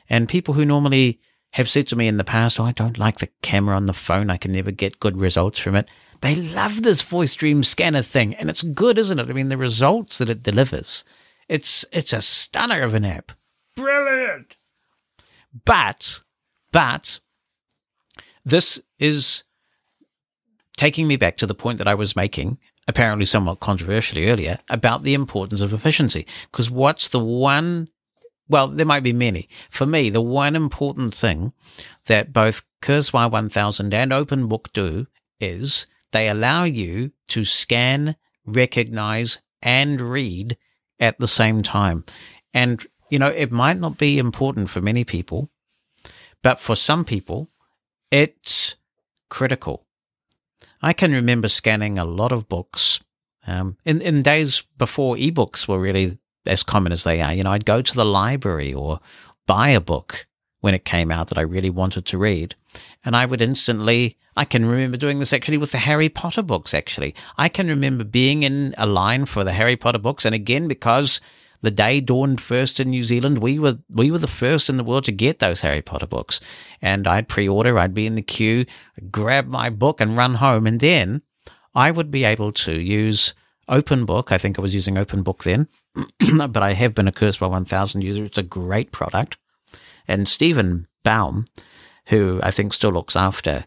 and people who normally have said to me in the past, "Oh, I don't like the camera on the phone. I can never get good results from it." They love this Voice Dream Scanner thing, and it's good, isn't it? I mean, the results that it delivers it's it's a stunner of an app. Brilliant. But but this is taking me back to the point that I was making, apparently somewhat controversially earlier, about the importance of efficiency. Because what's the one well, there might be many. For me, the one important thing that both Kurzweil 1000 and OpenBook do is they allow you to scan, recognize, and read at the same time. And, you know, it might not be important for many people, but for some people, it's critical. I can remember scanning a lot of books um, in, in days before ebooks were really as common as they are. You know, I'd go to the library or buy a book when it came out that I really wanted to read. And I would instantly, I can remember doing this actually with the Harry Potter books, actually. I can remember being in a line for the Harry Potter books. And again, because the day dawned first in New Zealand, we were, we were the first in the world to get those Harry Potter books. And I'd pre order, I'd be in the queue, grab my book and run home. And then I would be able to use Open Book. I think I was using Open Book then, but I have been a Kurzweil 1000 user. It's a great product. And Stephen Baum, who I think still looks after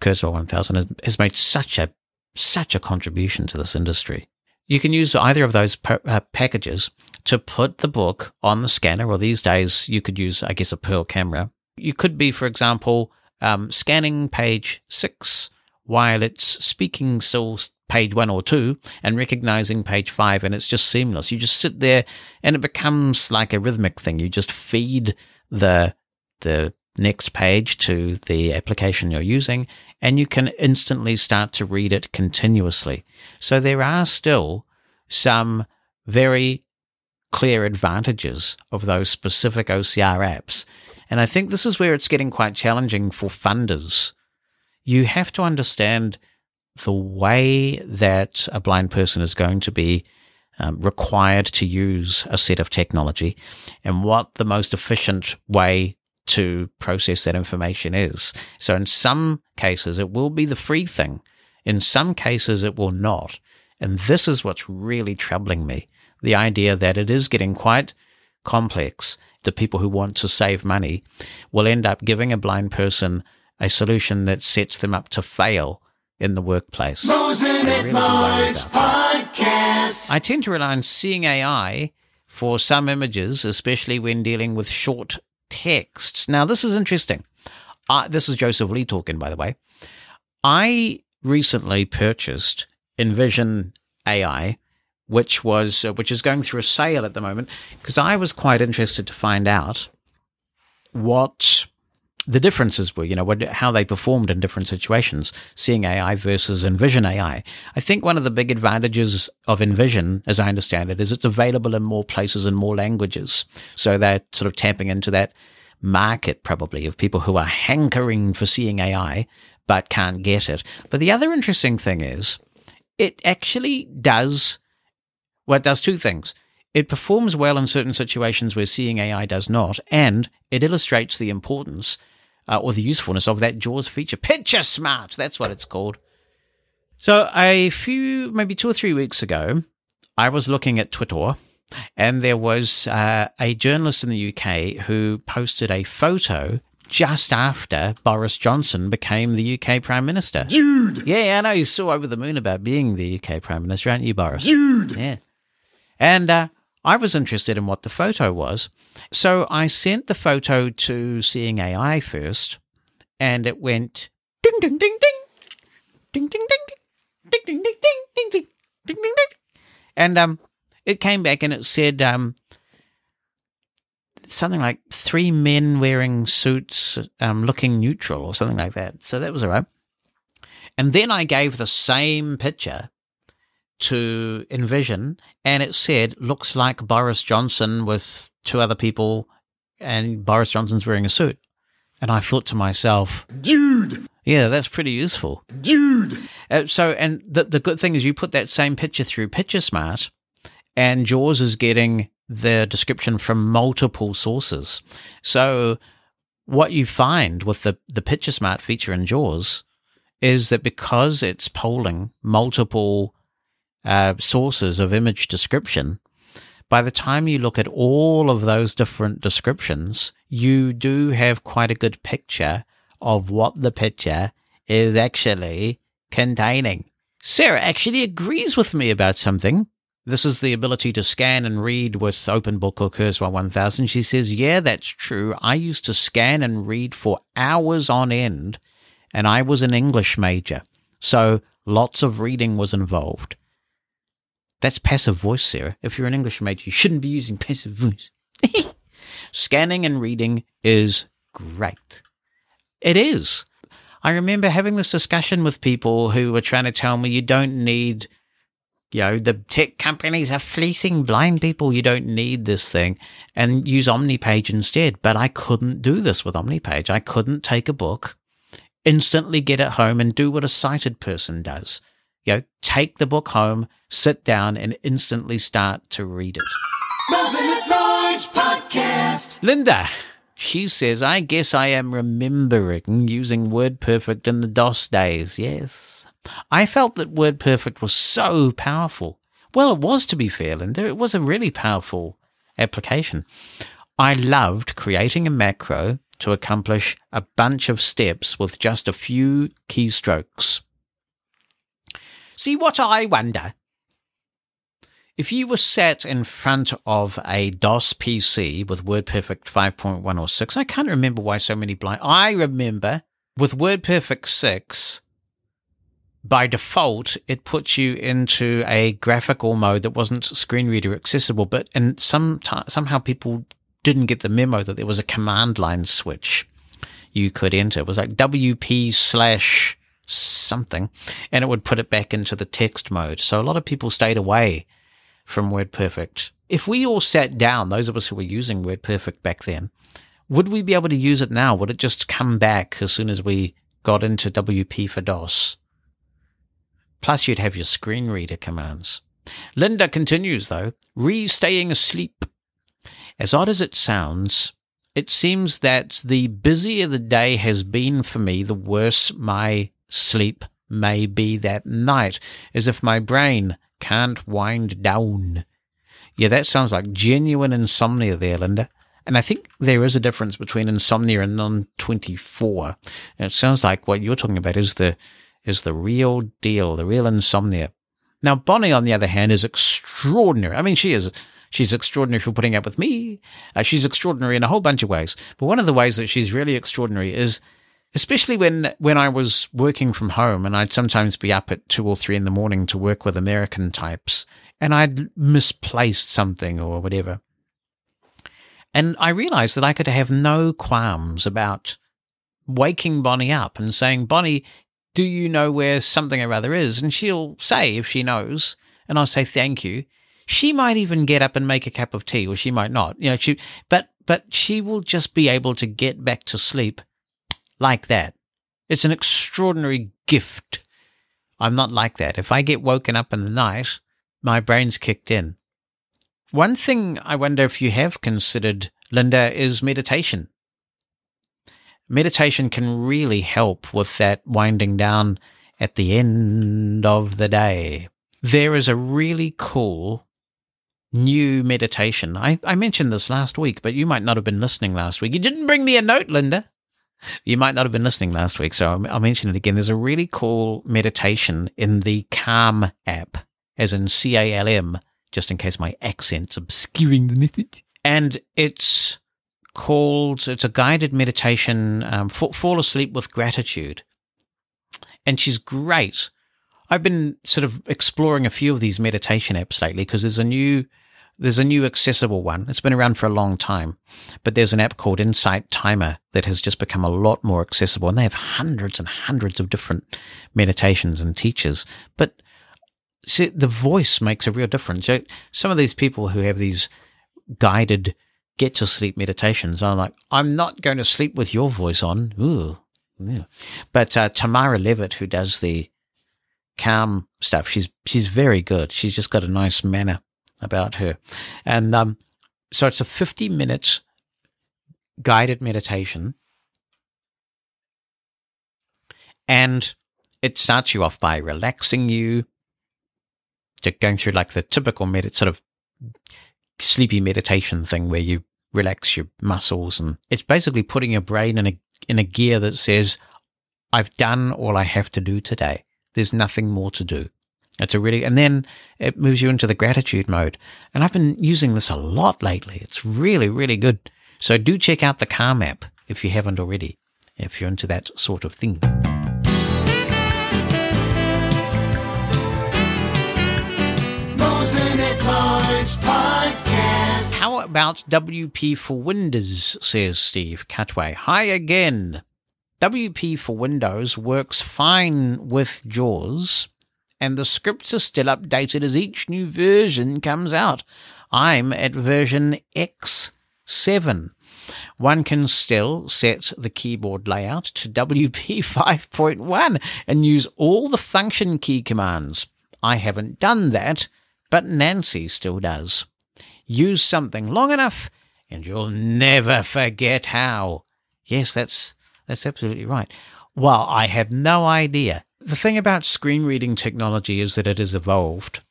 Kurzweil 1000, has, has made such a such a contribution to this industry. You can use either of those uh, packages to put the book on the scanner, or these days you could use, I guess, a Pearl camera. You could be, for example, um, scanning page six while it's speaking still page one or two and recognizing page five, and it's just seamless. You just sit there and it becomes like a rhythmic thing. You just feed the the next page to the application you're using, and you can instantly start to read it continuously. So there are still some very clear advantages of those specific OCR apps. And I think this is where it's getting quite challenging for funders. You have to understand the way that a blind person is going to be um, required to use a set of technology and what the most efficient way to process that information is. So in some cases, it will be the free thing. In some cases, it will not. And this is what's really troubling me. The idea that it is getting quite complex. The people who want to save money will end up giving a blind person a solution that sets them up to fail in the workplace. Mosen I'm at really Large worried about Podcast. I tend to rely on seeing AI for some images, especially when dealing with short texts. Now, this is interesting. Uh, this is Joseph Lee talking, by the way. I recently purchased Envision AI, which was uh, which is going through a sale at the moment, because I was quite interested to find out what the differences were, you know, what, how they performed in different situations, seeing AI versus Envision AI. I think one of the big advantages of Envision, as I understand it, is it's available in more places and more languages. So they're sort of tapping into that market probably of people who are hankering for seeing AI but can't get it. But the other interesting thing is it actually does, well, it does two things. It performs well in certain situations where seeing AI does not, and it illustrates the importance uh, or the usefulness of that JAWS feature. Picture Smart, that's what it's called. So, a few, maybe two or three weeks ago, I was looking at Twitter, and there was uh, a journalist in the UK who posted a photo just after Boris Johnson became the UK Prime Minister. Dude, Yeah, I know you're so over the moon about being the UK Prime Minister, aren't you, Boris? dude. Yeah. And uh, I was interested in what the photo was. So I sent the photo to Seeing AI first, and it went ding, ding, ding, ding, ding, ding, ding, ding, ding, ding, ding, ding, ding, ding, ding, ding. And um, it came back and it said um, something like three men wearing suits um, looking neutral or something like that. So that was all right. And then I gave the same picture to Envision, and it said, looks like Boris Johnson with two other people, and Boris Johnson's wearing a suit. And I thought to myself, Dude, yeah, that's pretty useful. dude. Uh, so, and the, the good thing is you put that same picture through Picture Smart, and Jaws is getting the description from multiple sources. So, what you find with the, the Picture Smart feature in Jaws is that because it's polling multiple uh, sources of image description, by the time you look at all of those different descriptions, you do have quite a good picture of what the picture is actually containing. Sarah actually agrees with me about something. This is the ability to scan and read with OpenBook or Kurzweil 1000. She says, Yeah, that's true. I used to scan and read for hours on end, and I was an English major. So lots of reading was involved. That's passive voice, Sarah. If you're an English major, you shouldn't be using passive voice. Scanning and reading is great. It is. I remember having this discussion with people who were trying to tell me you don't need, you know, the tech companies are fleecing blind people. You don't need this thing and use OmniPage instead. But I couldn't do this with OmniPage. I couldn't take a book, instantly get it home and do what a sighted person does. You know, take the book home, sit down and instantly start to read it. Mosen at Large Podcast. Linda, she says, I guess I am remembering using WordPerfect in the DOS days. Yes. I felt that WordPerfect was so powerful. Well, it was, to be fair, Linda. It was a really powerful application. I loved creating a macro to accomplish a bunch of steps with just a few keystrokes. See, what I wonder if you were set in front of a DOS PC with WordPerfect 5.1 or 6, I can't remember why so many blind. I remember with WordPerfect 6, by default, it puts you into a graphical mode that wasn't screen reader accessible, but and some somehow people didn't get the memo that there was a command line switch you could enter. It was like WP slash something, and it would put it back into the text mode. So a lot of people stayed away from WordPerfect. If we all sat down, those of us who were using WordPerfect back then, would we be able to use it now? Would it just come back as soon as we got into WP for DOS? Plus, you'd have your screen reader commands. Linda continues, though, re staying asleep. As odd as it sounds, it seems that the busier the day has been for me, the worse my sleep may be that night, as if my brain can't wind down. Yeah, that sounds like genuine insomnia there, Linda. And I think there is a difference between insomnia and non 24. And it sounds like what you're talking about is the, is the real deal, the real insomnia. Now, Bonnie, on the other hand, is extraordinary. I mean, she is, she's extraordinary for putting up with me. Uh, she's extraordinary in a whole bunch of ways. But one of the ways that she's really extraordinary is, especially when, when I was working from home and I'd sometimes be up at two or three in the morning to work with American types and I'd misplaced something or whatever. And I realized that I could have no qualms about waking Bonnie up and saying, Bonnie, do you know where something or other is? And she'll say if she knows, and I'll say thank you. She might even get up and make a cup of tea, or she might not. You know, she but but she will just be able to get back to sleep like that. It's an extraordinary gift. I'm not like that. If I get woken up in the night, my brain's kicked in. One thing I wonder if you have considered, Linda, is meditation. Meditation can really help with that winding down at the end of the day. There is a really cool new meditation. I, I mentioned this last week, but you might not have been listening last week. You didn't bring me a note, Linda. You might not have been listening last week, so I'll mention it again. There's a really cool meditation in the Calm app, as in C A L M, just in case my accent's obscuring the message. And it's called, it's a guided meditation, um, Fall Asleep with Gratitude. And she's great. I've been sort of exploring a few of these meditation apps lately because there's a new there's a new accessible one. It's been around for a long time, but there's an app called Insight Timer that has just become a lot more accessible and they have hundreds and hundreds of different meditations and teachers. But see, the voice makes a real difference. Some of these people who have these guided get to sleep meditations are like, I'm not going to sleep with your voice on. Ooh. Yeah. But uh, Tamara Levitt, who does the calm stuff, she's she's very good. She's just got a nice manner about her. And um, so it's a 50 minutes guided meditation. And it starts you off by relaxing you, to going through like the typical med- sort of sleepy meditation thing where you relax your muscles and it's basically putting your brain in a in a gear that says I've done all I have to do today. There's nothing more to do. It's a really, and then it moves you into the gratitude mode. And I've been using this a lot lately. It's really, really good. So do check out the Calm app if you haven't already, if you're into that sort of thing. How about WP for Windows, says Steve Cutway. Hi again. WP for Windows works fine with JAWS, and the scripts are still updated as each new version comes out. I'm at version X7. One can still set the keyboard layout to WP 5.1 and use all the function key commands. I haven't done that, but Nancy still does. Use something long enough and you'll never forget how. Yes, that's that's absolutely right. Well, I had no idea the thing about screen reading technology is that it has evolved.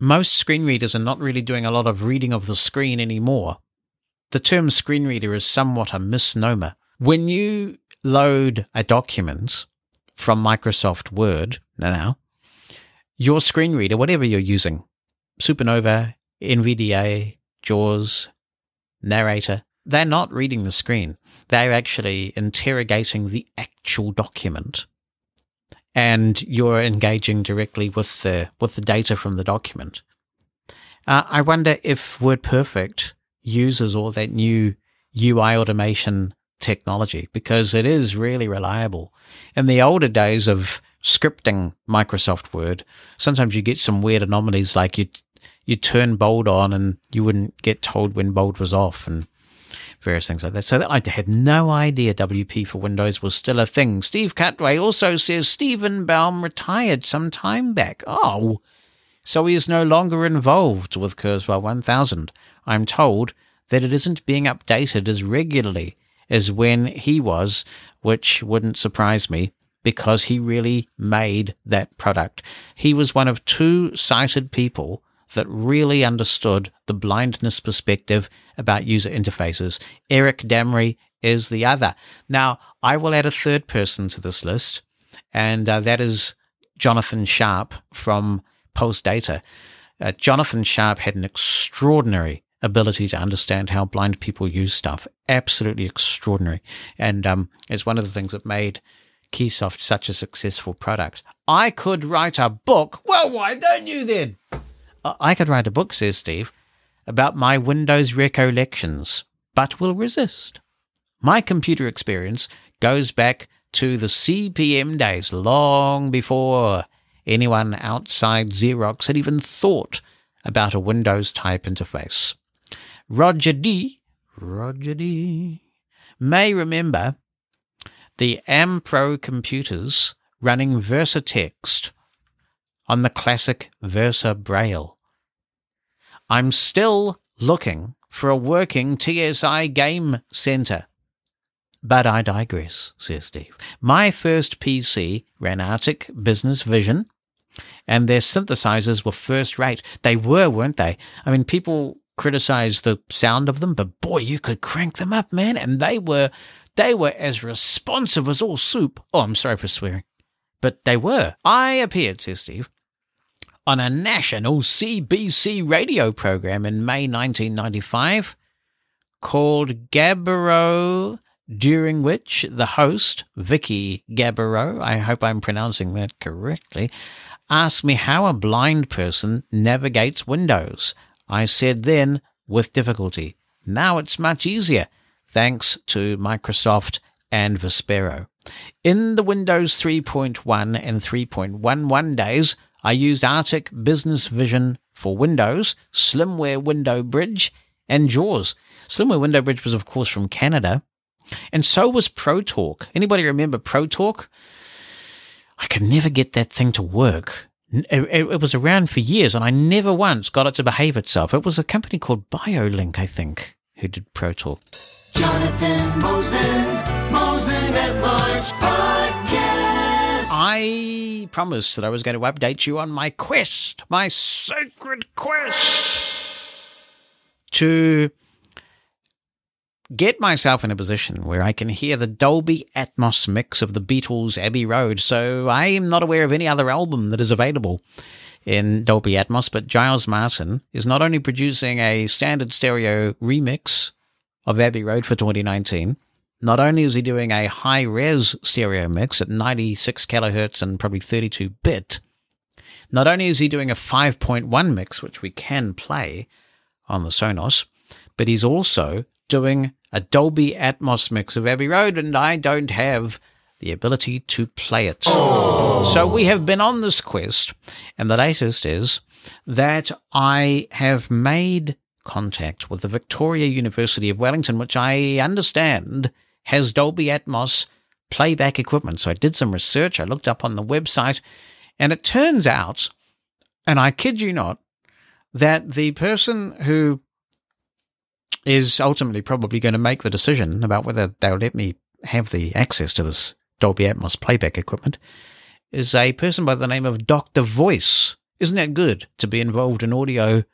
Most screen readers are not really doing a lot of reading of the screen anymore. The term screen reader is somewhat a misnomer. When you load a document from Microsoft Word now, your screen reader, whatever you're using, Supernova, NVDA, JAWS, Narrator, they're not reading the screen. They're actually interrogating the actual document and you're engaging directly with the with the data from the document. Uh, I wonder if WordPerfect uses all that new UI automation technology because it is really reliable. In the older days of scripting Microsoft Word, sometimes you get some weird anomalies like you you turn bold on and you wouldn't get told when bold was off and various things like that. So I had no idea WP for Windows was still a thing. Steve Cutway also says Stephen Baum retired some time back. Oh, so he is no longer involved with Kurzweil 1000. I'm told that it isn't being updated as regularly as when he was, which wouldn't surprise me because he really made that product. He was one of two sighted people that really understood the blindness perspective about user interfaces. Eric Damery is the other. Now, I will add a third person to this list, and uh, that is Jonathan Sharp from Pulse Data. Uh, Jonathan Sharp had an extraordinary ability to understand how blind people use stuff. Absolutely extraordinary. And um, it's one of the things that made Keysoft such a successful product. I could write a book. Well, why don't you then? I could write a book, says Steve, about my Windows recollections, but will resist. My computer experience goes back to the CP/M days, long before anyone outside Xerox had even thought about a Windows type interface. Roger D. Roger D. may remember the AmPro computers running VersaText on the classic Versa Braille. I'm still looking for a working TSI game center. But I digress, says Steve. My first PC ran Arctic Business Vision, and their synthesizers were first rate. They were, weren't they? I mean, people criticize the sound of them, but boy, you could crank them up, man. And they were, they were as responsive as all soup. Oh, I'm sorry for swearing, but they were. I appeared, says Steve, on a national CBC radio program in May 1995 called Gabereau, during which the host, Vicki Gabereau, I hope I'm pronouncing that correctly, asked me how a blind person navigates Windows. I said then, with difficulty. Now it's much easier, thanks to Microsoft and Vispero. In the Windows 3.1 and 3.11 days, I used Arctic Business Vision for Windows, Slimware Window Bridge, and JAWS. Slimware Window Bridge was, of course, from Canada, and so was ProTalk. Anybody remember ProTalk? I could never get that thing to work. It, it, was around for years, and I never once got it to behave itself. It was a company called BioLink, I think, who did ProTalk. Jonathan Mosen, Mosen at Large Podcast. I promised that I was going to update you on my quest, my sacred quest to get myself in a position where I can hear the Dolby Atmos mix of the Beatles' Abbey Road. So I am not aware of any other album that is available in Dolby Atmos, but Giles Martin is not only producing a standard stereo remix of Abbey Road for 2019, not only is he doing a high res stereo mix at 96 kilohertz and probably 32 bit, not only is he doing a 5.1 mix, which we can play on the Sonos, but he's also doing a Dolby Atmos mix of Abbey Road, and I don't have the ability to play it. So we have been on this quest, and the latest is that I have made contact with the Victoria University of Wellington, which I understand has Dolby Atmos playback equipment. So I did some research, I looked up on the website, and it turns out, and I kid you not, that the person who is ultimately probably going to make the decision about whether they'll let me have the access to this Dolby Atmos playback equipment is a person by the name of Dr. Voice. Isn't that good to be involved in audio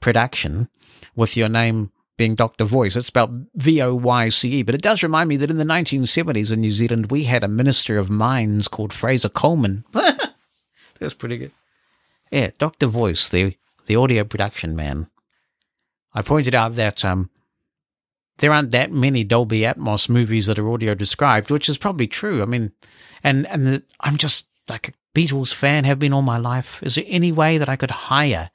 production with your name being Dr. Voice? It's spelled V O Y C E. But it does remind me that in the 1970s in New Zealand, we had a Minister of Mines called Fraser Colman. That's pretty good. Yeah, Dr. Voice, the, the audio production man. I pointed out that um, there aren't that many Dolby Atmos movies that are audio described, which is probably true. I mean, and and the, I'm just like a Beatles fan, have been all my life. Is there any way that I could hire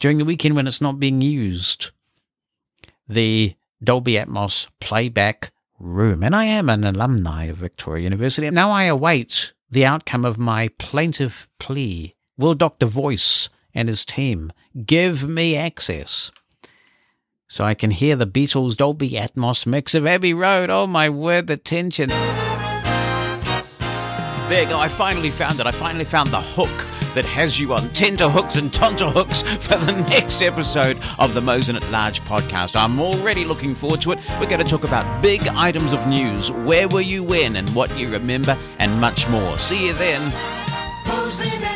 during the weekend when it's not being used the Dolby Atmos playback room? And I am an alumni of Victoria University. Now I await the outcome of my plaintive plea. Will Dr. Voice and his team give me access so I can hear the Beatles' Dolby Atmos mix of Abbey Road. Oh my word, the tension. There you go, I finally found it. I finally found the hook that has you on tenterhooks and tonterhooks for the next episode of the Mosen at Large podcast. I'm already looking forward to it. We're going to talk about big items of news, where were you when, and what you remember, and much more. See you then. Mosen